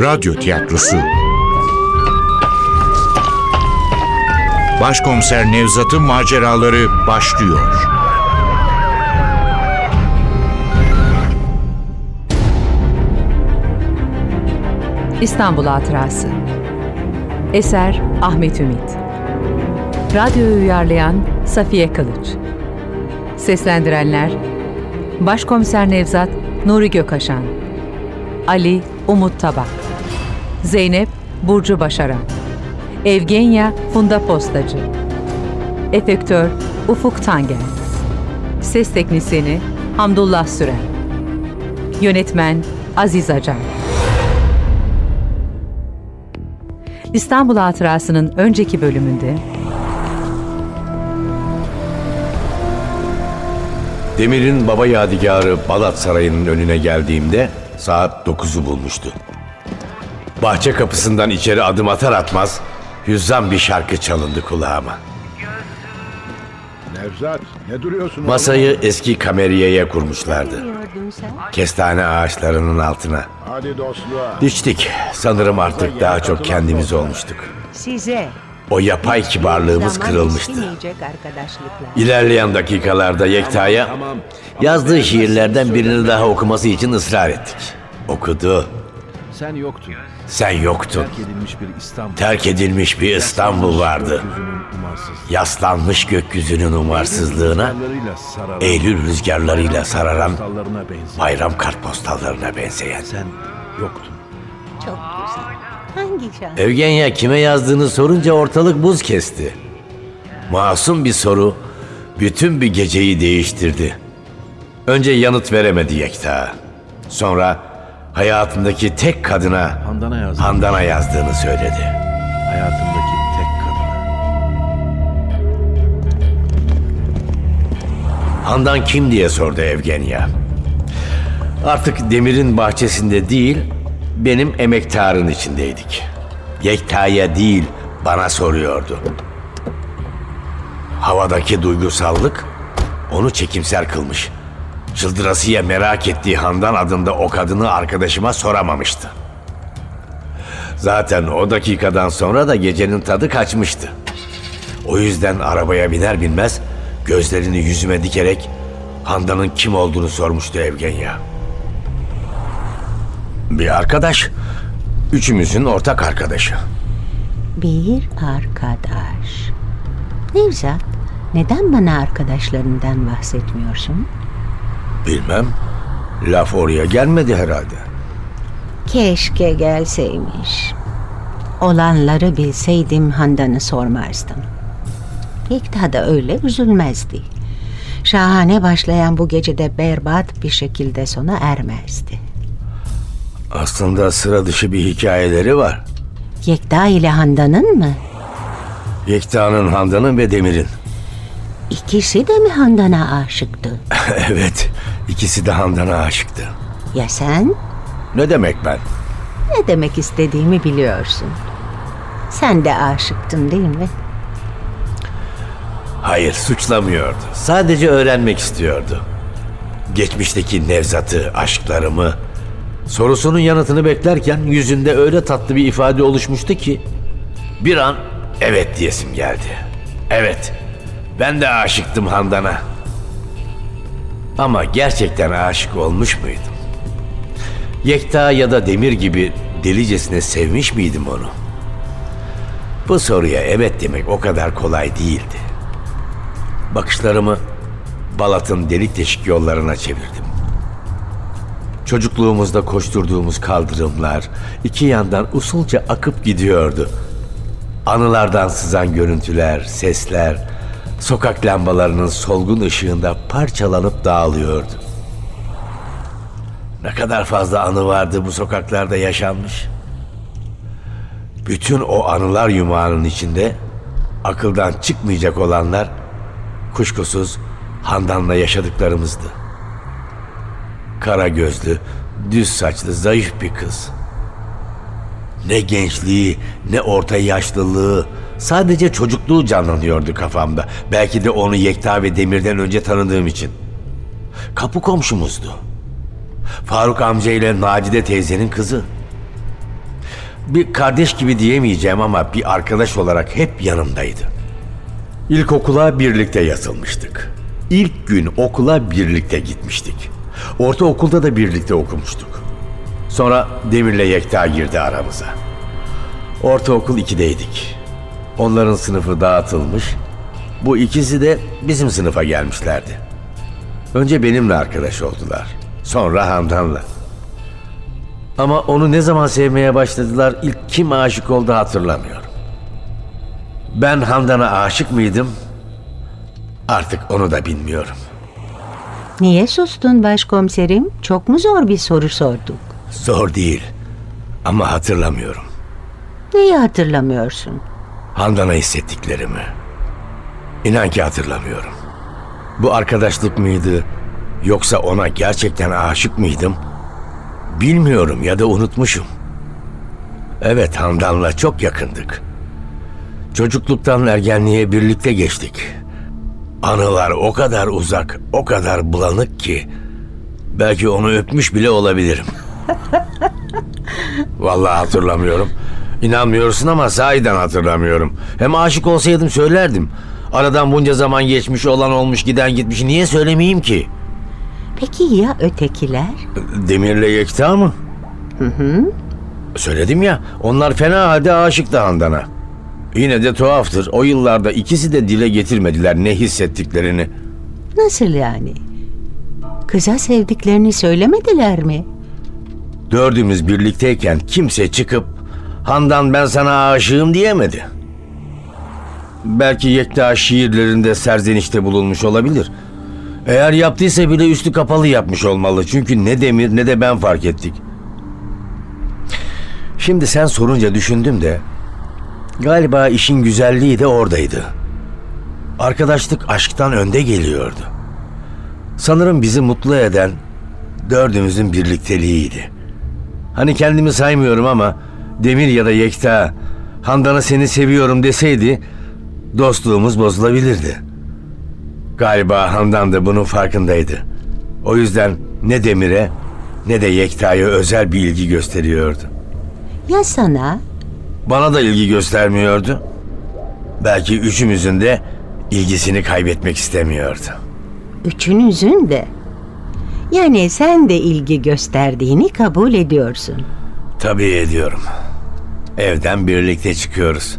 Radyo tiyatrosu. Başkomiser Nevzat'ın maceraları başlıyor. İstanbul Hatırası. Eser Ahmet Ümit. Radyoyu uyarlayan Safiye Kılıç. Seslendirenler Başkomiser Nevzat Nuri Gökaşan Ali Umut Tabak Zeynep Burcu Başaran. Evgenya Funda Postacı. Efektör Ufuk Tangel Ses Teknisini Hamdullah Süren. Yönetmen Aziz Acar. İstanbul Hatırası'nın önceki bölümünde Demir'in baba yadigarı Balat Sarayı'nın önüne geldiğimde saat 9'u bulmuştu. Bahçe kapısından içeri adım atar atmaz hüzzam bir şarkı çalındı kulağıma. Nevzat ne duruyorsun oğlum? Masayı eski kameriyeye kurmuşlardı. Kestane ağaçlarının altına. Hadi dostluğa. Düştük. Sanırım artık daha çok kendimiz olmuştuk. Size O yapay kibarlığımız kırılmıştı. İlerleyen dakikalarda Yekta'ya yazdığı şiirlerden birini daha okuması için ısrar ettik. Okudu. Sen yoktun. Sen yoktun. Terk edilmiş bir İstanbul. Terk edilmiş bir İstanbul vardı. Yaslanmış gökyüzünün umarsızlığına, Eylül rüzgarlarıyla sararan bayram kartpostallarına benzeyen. Sen yoktun. Çok güzel. Hangi şans? Evgenya kime yazdığını sorunca ortalık buz kesti. Masum bir soru bütün bir geceyi değiştirdi. Önce yanıt veremedi Yekta. Sonra hayatındaki tek kadına Handan'a yazdım. Handan'a yazdığını söyledi. Hayatımdaki tek kadın. Handan kim diye sordu Evgenya. Artık Demir'in bahçesinde değil, benim emektarın içindeydik. Yekta'ya değil, bana soruyordu. Havadaki duygusallık onu çekimser kılmış. Çıldırasıya merak ettiği Handan adında o kadını arkadaşıma soramamıştı. Zaten o dakikadan sonra da gecenin tadı kaçmıştı. O yüzden arabaya biner binmez gözlerini yüzüme dikerek Handan'ın kim olduğunu sormuştu Evgenya. Bir arkadaş, üçümüzün ortak arkadaşı. Bir arkadaş. Nevzat, neden bana arkadaşlarından bahsetmiyorsun? Bilmem, laf oraya gelmedi herhalde. Keşke gelseymiş. Olanları bilseydim Handan'ı sormazdım. Yekta da öyle üzülmezdi. Şahane başlayan bu gecede berbat bir şekilde sona ermezdi. Aslında sıra dışı bir hikayeleri var. Yekta ile Handan'ın mı? Yekta'nın, Handan'ın ve Demir'in. İkisi de mi Handan'a aşıktı? evet, ikisi de Handan'a aşıktı. Ya sen? Ne demek ben? Ne demek istediğimi biliyorsun. Sen de aşıktın değil mi? Hayır, suçlamıyordu. Sadece öğrenmek istiyordu. Geçmişteki Nevzat'ı, aşklarımı, sorusunun yanıtını beklerken yüzünde öyle tatlı bir ifade oluşmuştu ki bir an evet diyesim geldi. Evet, ben de aşıktım Handan'a. Ama gerçekten aşık olmuş muydum? Yekta ya da Demir gibi delicesine sevmiş miydim onu? Bu soruya evet demek o kadar kolay değildi. Bakışlarımı Balat'ın delik deşik yollarına çevirdim. Çocukluğumuzda koşturduğumuz kaldırımlar iki yandan usulca akıp gidiyordu. Anılardan sızan görüntüler, sesler, sokak lambalarının solgun ışığında parçalanıp dağılıyordu. Ne kadar fazla anı vardı bu sokaklarda yaşanmış. Bütün o anılar yumağının içinde akıldan çıkmayacak olanlar kuşkusuz Handan'la yaşadıklarımızdı. Kara gözlü, düz saçlı, zayıf bir kız. Ne gençliği, ne orta yaşlılığı, sadece çocukluğu canlanıyordu kafamda. Belki de onu Yekta ve Demir'den önce tanıdığım için. Kapı komşumuzdu. Faruk amca ile Nadide teyzenin kızı. Bir kardeş gibi diyemeyeceğim ama bir arkadaş olarak hep yanımdaydı. İlkokula birlikte yazılmıştık. İlk gün okula birlikte gitmiştik. Ortaokulda da birlikte okumuştuk. Sonra Demir'le Yekta girdi aramıza. Ortaokul 2'deydik. Onların sınıfı dağıtılmış. Bu ikisi de bizim sınıfa gelmişlerdi. Önce benimle arkadaş oldular. Sonra Handan'la. Ama onu ne zaman sevmeye başladılar ilk kim aşık oldu hatırlamıyorum. Ben Handan'a aşık mıydım? Artık onu da bilmiyorum. Niye sustun başkomiserim? Çok mu zor bir soru sorduk? Zor değil. Ama hatırlamıyorum. Neyi hatırlamıyorsun? Handan'a hissettiklerimi. İnan ki hatırlamıyorum. Bu arkadaşlık mıydı? Yoksa ona gerçekten aşık mıydım? Bilmiyorum ya da unutmuşum. Evet Handan'la çok yakındık. Çocukluktan ergenliğe birlikte geçtik. Anılar o kadar uzak, o kadar bulanık ki belki onu öpmüş bile olabilirim. Vallahi hatırlamıyorum. İnanmıyorsun ama sahiden hatırlamıyorum. Hem aşık olsaydım söylerdim. Aradan bunca zaman geçmiş olan olmuş giden gitmiş niye söylemeyeyim ki? Peki ya ötekiler? Demir'le Yekta mı? Hı hı. Söyledim ya onlar fena halde aşıktı Handan'a. Yine de tuhaftır o yıllarda ikisi de dile getirmediler ne hissettiklerini. Nasıl yani? Kıza sevdiklerini söylemediler mi? Dördümüz birlikteyken kimse çıkıp Handan ben sana aşığım diyemedi. Belki Yekta şiirlerinde serzenişte bulunmuş olabilir. Eğer yaptıysa bile üstü kapalı yapmış olmalı. Çünkü ne Demir ne de ben fark ettik. Şimdi sen sorunca düşündüm de galiba işin güzelliği de oradaydı. Arkadaşlık aşktan önde geliyordu. Sanırım bizi mutlu eden dördümüzün birlikteliğiydi. Hani kendimi saymıyorum ama Demir ya da Yekta Handan'a seni seviyorum deseydi dostluğumuz bozulabilirdi. Galiba Handan da bunun farkındaydı. O yüzden ne Demir'e ne de Yekta'ya özel bir ilgi gösteriyordu. Ya sana? Bana da ilgi göstermiyordu. Belki üçümüzün de ilgisini kaybetmek istemiyordu. Üçünüzün de. Yani sen de ilgi gösterdiğini kabul ediyorsun. Tabii ediyorum. Evden birlikte çıkıyoruz.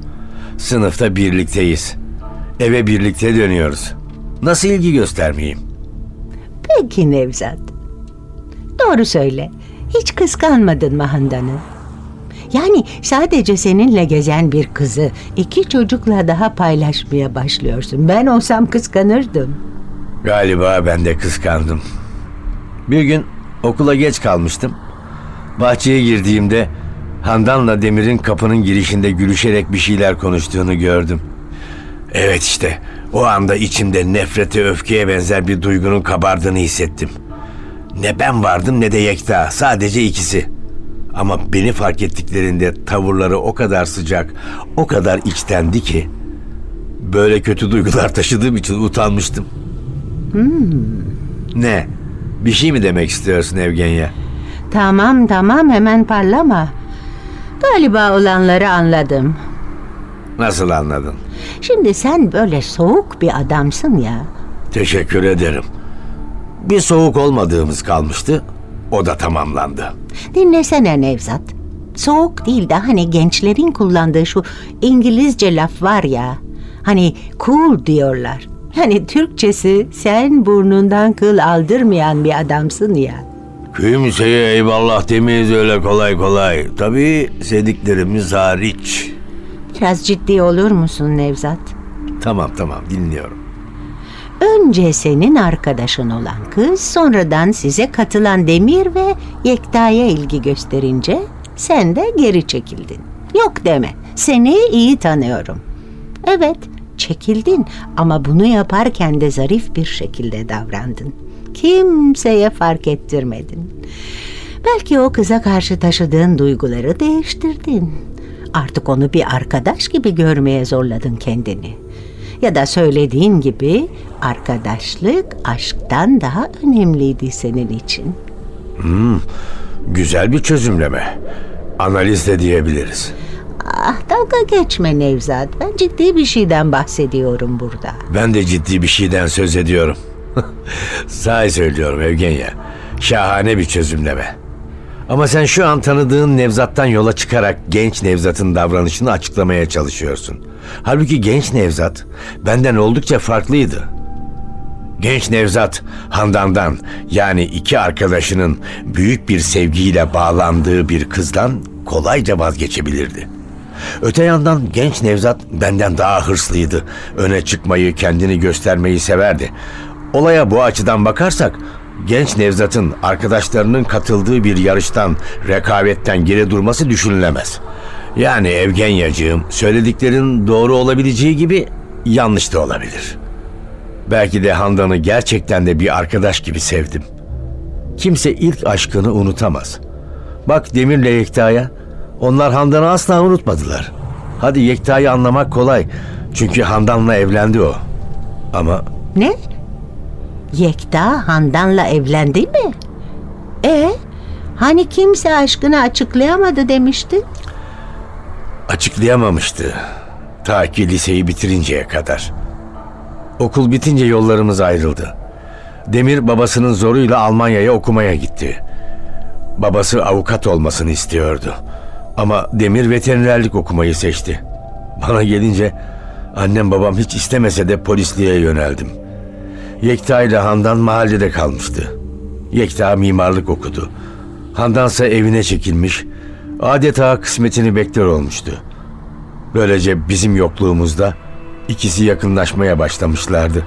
Sınıfta birlikteyiz. Eve birlikte dönüyoruz. Nasıl ilgi göstermeyeyim? Peki Nevzat. Doğru söyle. Hiç kıskanmadın mı Handan'ı? Yani sadece seninle gezen bir kızı iki çocukla daha paylaşmaya başlıyorsun. Ben olsam kıskanırdım. Galiba ben de kıskandım. Bir gün okula geç kalmıştım. Bahçeye girdiğimde Handan'la Demir'in kapının girişinde gülüşerek bir şeyler konuştuğunu gördüm. Evet işte o anda içimde nefrete öfkeye benzer bir duygunun kabardığını hissettim. Ne ben vardım ne de Yekta sadece ikisi. Ama beni fark ettiklerinde tavırları o kadar sıcak, o kadar içtendi ki böyle kötü duygular taşıdığım için utanmıştım. Ne? Bir şey mi demek istiyorsun Evgenya? Tamam tamam hemen parlama. Galiba olanları anladım. Nasıl anladın? Şimdi sen böyle soğuk bir adamsın ya. Teşekkür ederim. Bir soğuk olmadığımız kalmıştı. O da tamamlandı. Dinlesene Nevzat. Soğuk değil de hani gençlerin kullandığı şu İngilizce laf var ya. Hani cool diyorlar. Yani Türkçesi sen burnundan kıl aldırmayan bir adamsın ya. Kimseye eyvallah demeyiz öyle kolay kolay. Tabii sevdiklerimiz hariç. Biraz ciddi olur musun Nevzat? Tamam tamam dinliyorum. Önce senin arkadaşın olan kız, sonradan size katılan Demir ve Yekta'ya ilgi gösterince sen de geri çekildin. Yok deme, seni iyi tanıyorum. Evet, çekildin ama bunu yaparken de zarif bir şekilde davrandın. Kimseye fark ettirmedin. Belki o kıza karşı taşıdığın duyguları değiştirdin. Artık onu bir arkadaş gibi görmeye zorladın kendini. Ya da söylediğin gibi arkadaşlık aşktan daha önemliydi senin için. Güzel bir çözümleme. Analiz de diyebiliriz. Ah dalga geçme Nevzat. Ben ciddi bir şeyden bahsediyorum burada. Ben de ciddi bir şeyden söz ediyorum. Sahi söylüyorum Evgenya. Şahane bir çözümleme. Ama sen şu an tanıdığın Nevzat'tan yola çıkarak genç Nevzat'ın davranışını açıklamaya çalışıyorsun. Halbuki genç Nevzat benden oldukça farklıydı. Genç Nevzat Handan'dan yani iki arkadaşının büyük bir sevgiyle bağlandığı bir kızdan kolayca vazgeçebilirdi. Öte yandan genç Nevzat benden daha hırslıydı. Öne çıkmayı, kendini göstermeyi severdi. Olaya bu açıdan bakarsak genç Nevzat'ın arkadaşlarının katıldığı bir yarıştan, rekabetten geri durması düşünülemez. Yani Evgenyacığım söylediklerin doğru olabileceği gibi yanlış da olabilir. Belki de Handan'ı gerçekten de bir arkadaş gibi sevdim. Kimse ilk aşkını unutamaz. Bak Demir'le Yekta'ya. Onlar Handan'ı asla unutmadılar. Hadi Yekta'yı anlamak kolay. Çünkü Handan'la evlendi o. Ama Ne? Yekta Handan'la evlendi mi? E hani kimse aşkını açıklayamadı demiştin? açıklayamamıştı. Ta ki liseyi bitirinceye kadar. Okul bitince yollarımız ayrıldı. Demir babasının zoruyla Almanya'ya okumaya gitti. Babası avukat olmasını istiyordu. Ama Demir veterinerlik okumayı seçti. Bana gelince annem babam hiç istemese de polisliğe yöneldim. Yekta ile Handan mahallede kalmıştı. Yekta mimarlık okudu. Handan ise evine çekilmiş, adeta kısmetini bekler olmuştu. Böylece bizim yokluğumuzda ikisi yakınlaşmaya başlamışlardı.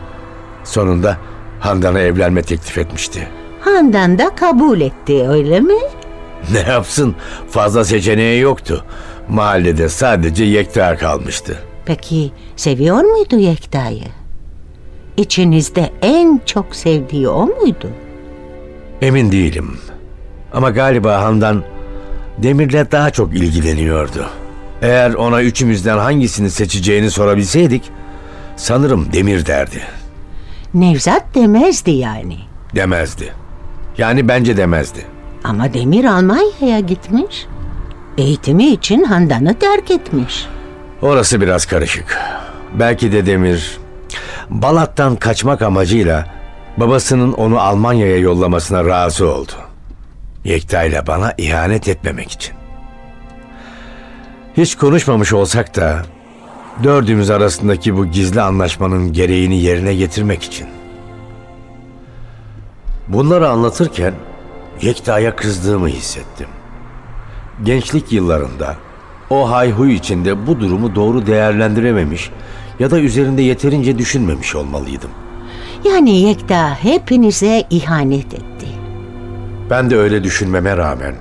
Sonunda Handan'a evlenme teklif etmişti. Handan da kabul etti öyle mi? Ne yapsın? Fazla seçeneği yoktu. Mahallede sadece Yekta kalmıştı. Peki seviyor muydu Yekta'yı? İçinizde en çok sevdiği o muydu? Emin değilim. Ama galiba Handan Demir'le daha çok ilgileniyordu. Eğer ona üçümüzden hangisini seçeceğini sorabilseydik, sanırım Demir derdi. Nevzat demezdi yani. Demezdi. Yani bence demezdi. Ama Demir Almanya'ya gitmiş. Eğitimi için Handan'ı terk etmiş. Orası biraz karışık. Belki de Demir Balat'tan kaçmak amacıyla babasının onu Almanya'ya yollamasına razı oldu. Yekta ile bana ihanet etmemek için. Hiç konuşmamış olsak da dördümüz arasındaki bu gizli anlaşmanın gereğini yerine getirmek için. Bunları anlatırken Yekta'ya kızdığımı hissettim. Gençlik yıllarında o hayhuy içinde bu durumu doğru değerlendirememiş ya da üzerinde yeterince düşünmemiş olmalıydım. Yani Yekta hepinize ihanet etti. Ben de öyle düşünmeme rağmen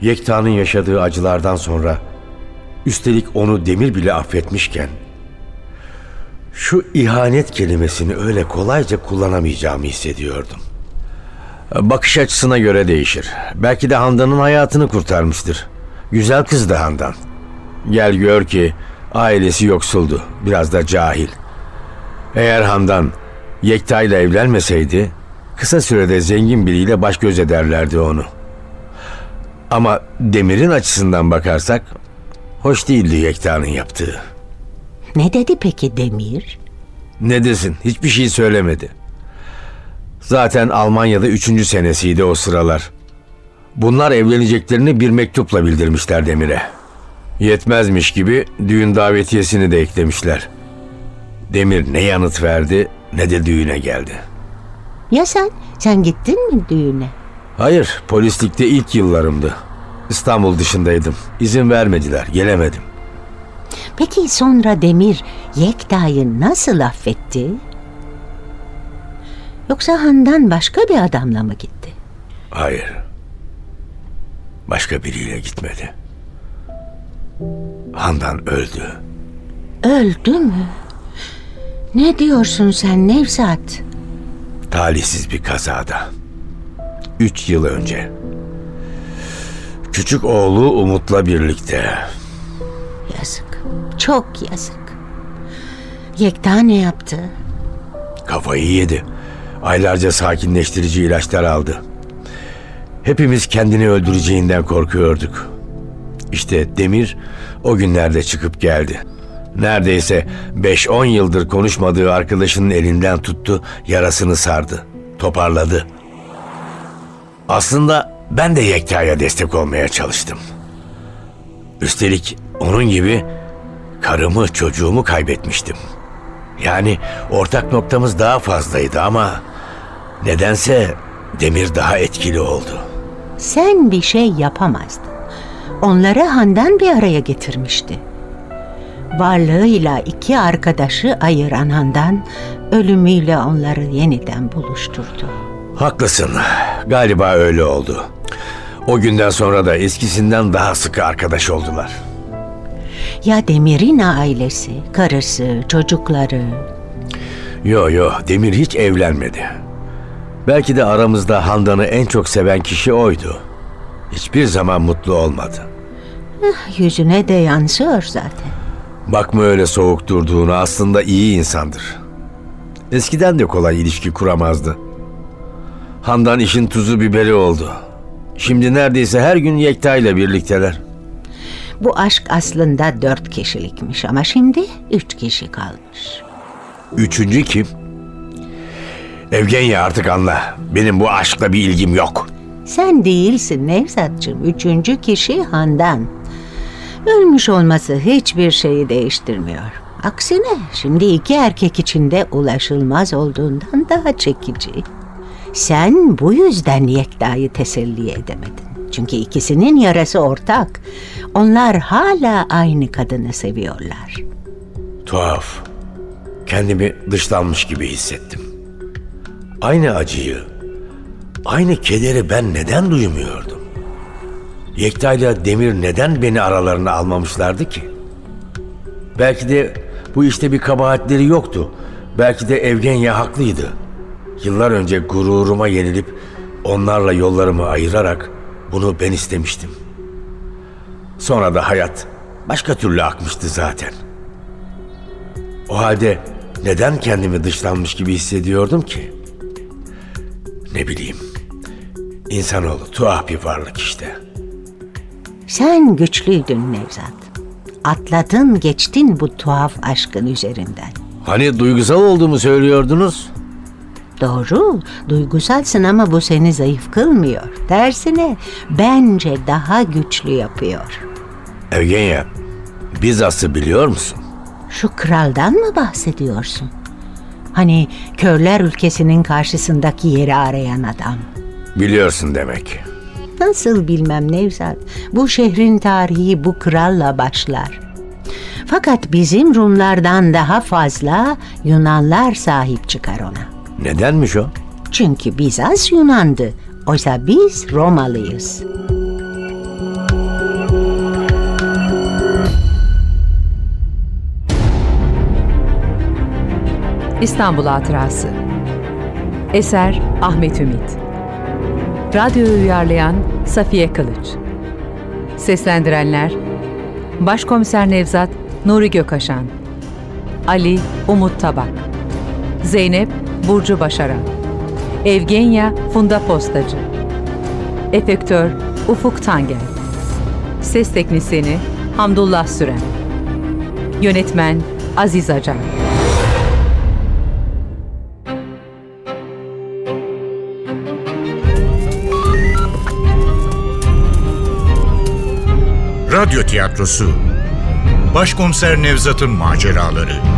Yekta'nın yaşadığı acılardan sonra üstelik onu Demir bile affetmişken şu ihanet kelimesini öyle kolayca kullanamayacağımı hissediyordum. Bakış açısına göre değişir. Belki de Handan'ın hayatını kurtarmıştır. Güzel kızdı Handan. Gel gör ki ailesi yoksuldu. Biraz da cahil. Eğer Handan Yekta ile evlenmeseydi kısa sürede zengin biriyle baş göz ederlerdi onu. Ama Demir'in açısından bakarsak hoş değildi Yekta'nın yaptığı. Ne dedi peki Demir? Ne desin hiçbir şey söylemedi. Zaten Almanya'da üçüncü senesiydi o sıralar. Bunlar evleneceklerini bir mektupla bildirmişler Demir'e. Yetmezmiş gibi düğün davetiyesini de eklemişler. Demir ne yanıt verdi ne de düğüne geldi. Ya sen? Sen gittin mi düğüne? Hayır, polislikte ilk yıllarımdı. İstanbul dışındaydım. İzin vermediler, gelemedim. Peki sonra Demir Yekta'yı nasıl affetti? Yoksa Handan başka bir adamla mı gitti? Hayır. Başka biriyle gitmedi. Handan öldü. Öldü mü? Ne diyorsun sen Nevzat? Talihsiz bir kazada. Üç yıl önce. Küçük oğlu Umut'la birlikte. Yazık. Çok yazık. Yekta ne yaptı? Kafayı yedi. Aylarca sakinleştirici ilaçlar aldı. Hepimiz kendini öldüreceğinden korkuyorduk. İşte Demir o günlerde çıkıp geldi. Neredeyse 5-10 yıldır konuşmadığı arkadaşının elinden tuttu, yarasını sardı, toparladı. Aslında ben de Yekta'ya destek olmaya çalıştım. Üstelik onun gibi karımı, çocuğumu kaybetmiştim. Yani ortak noktamız daha fazlaydı ama nedense Demir daha etkili oldu. Sen bir şey yapamazdın. Onları Handan bir araya getirmişti. Varlığıyla iki arkadaşı ayıran Handan, ölümüyle onları yeniden buluşturdu. Haklısın. Galiba öyle oldu. O günden sonra da eskisinden daha sıkı arkadaş oldular. Ya Demir'in ailesi, karısı, çocukları, Yo yo Demir hiç evlenmedi. Belki de aramızda Handan'ı en çok seven kişi oydu. Hiçbir zaman mutlu olmadı. yüzüne de yansıyor zaten. Bakma öyle soğuk durduğunu aslında iyi insandır. Eskiden de kolay ilişki kuramazdı. Handan işin tuzu biberi oldu. Şimdi neredeyse her gün Yekta ile birlikteler. Bu aşk aslında dört kişilikmiş ama şimdi üç kişi kalmış. Üçüncü kim? Evgenya artık anla. Benim bu aşkla bir ilgim yok. Sen değilsin Nevzatcığım. Üçüncü kişi Handan. Ölmüş olması hiçbir şeyi değiştirmiyor. Aksine şimdi iki erkek içinde ulaşılmaz olduğundan daha çekici. Sen bu yüzden Yekta'yı teselli edemedin. Çünkü ikisinin yarası ortak. Onlar hala aynı kadını seviyorlar. Tuhaf. Kendimi dışlanmış gibi hissettim. Aynı acıyı, aynı kederi ben neden duymuyordum? Yekta ile Demir neden beni aralarına almamışlardı ki? Belki de bu işte bir kabahatleri yoktu. Belki de Evgenya haklıydı. Yıllar önce gururuma yenilip onlarla yollarımı ayırarak bunu ben istemiştim. Sonra da hayat başka türlü akmıştı zaten. O halde neden kendimi dışlanmış gibi hissediyordum ki? Ne bileyim. İnsanoğlu tuhaf bir varlık işte. Sen güçlüydün Nevzat. Atladın geçtin bu tuhaf aşkın üzerinden. Hani duygusal olduğumu söylüyordunuz? Doğru, duygusalsın ama bu seni zayıf kılmıyor. Tersine bence daha güçlü yapıyor. Evgenya, Bizars'ı biliyor musun? Şu kraldan mı bahsediyorsun? Hani körler ülkesinin karşısındaki yeri arayan adam. Biliyorsun demek. Nasıl bilmem Nevzat, bu şehrin tarihi bu kralla başlar. Fakat bizim Rumlardan daha fazla Yunanlar sahip çıkar ona. Nedenmiş o? Çünkü Bizans Yunandı. Oysa biz Romalıyız. İstanbul Hatırası. Eser Ahmet Ümit. Radyoyu uyarlayan Safiye Kılıç. Seslendirenler Başkomiser Nevzat Nuri Gökaşan Ali Umut Tabak Zeynep Burcu Başaran Evgenya Funda Postacı Efektör Ufuk Tangel Ses Teknisini Hamdullah Süren Yönetmen Aziz Acar Radyo tiyatrosu. Başkomiser Nevzat'ın maceraları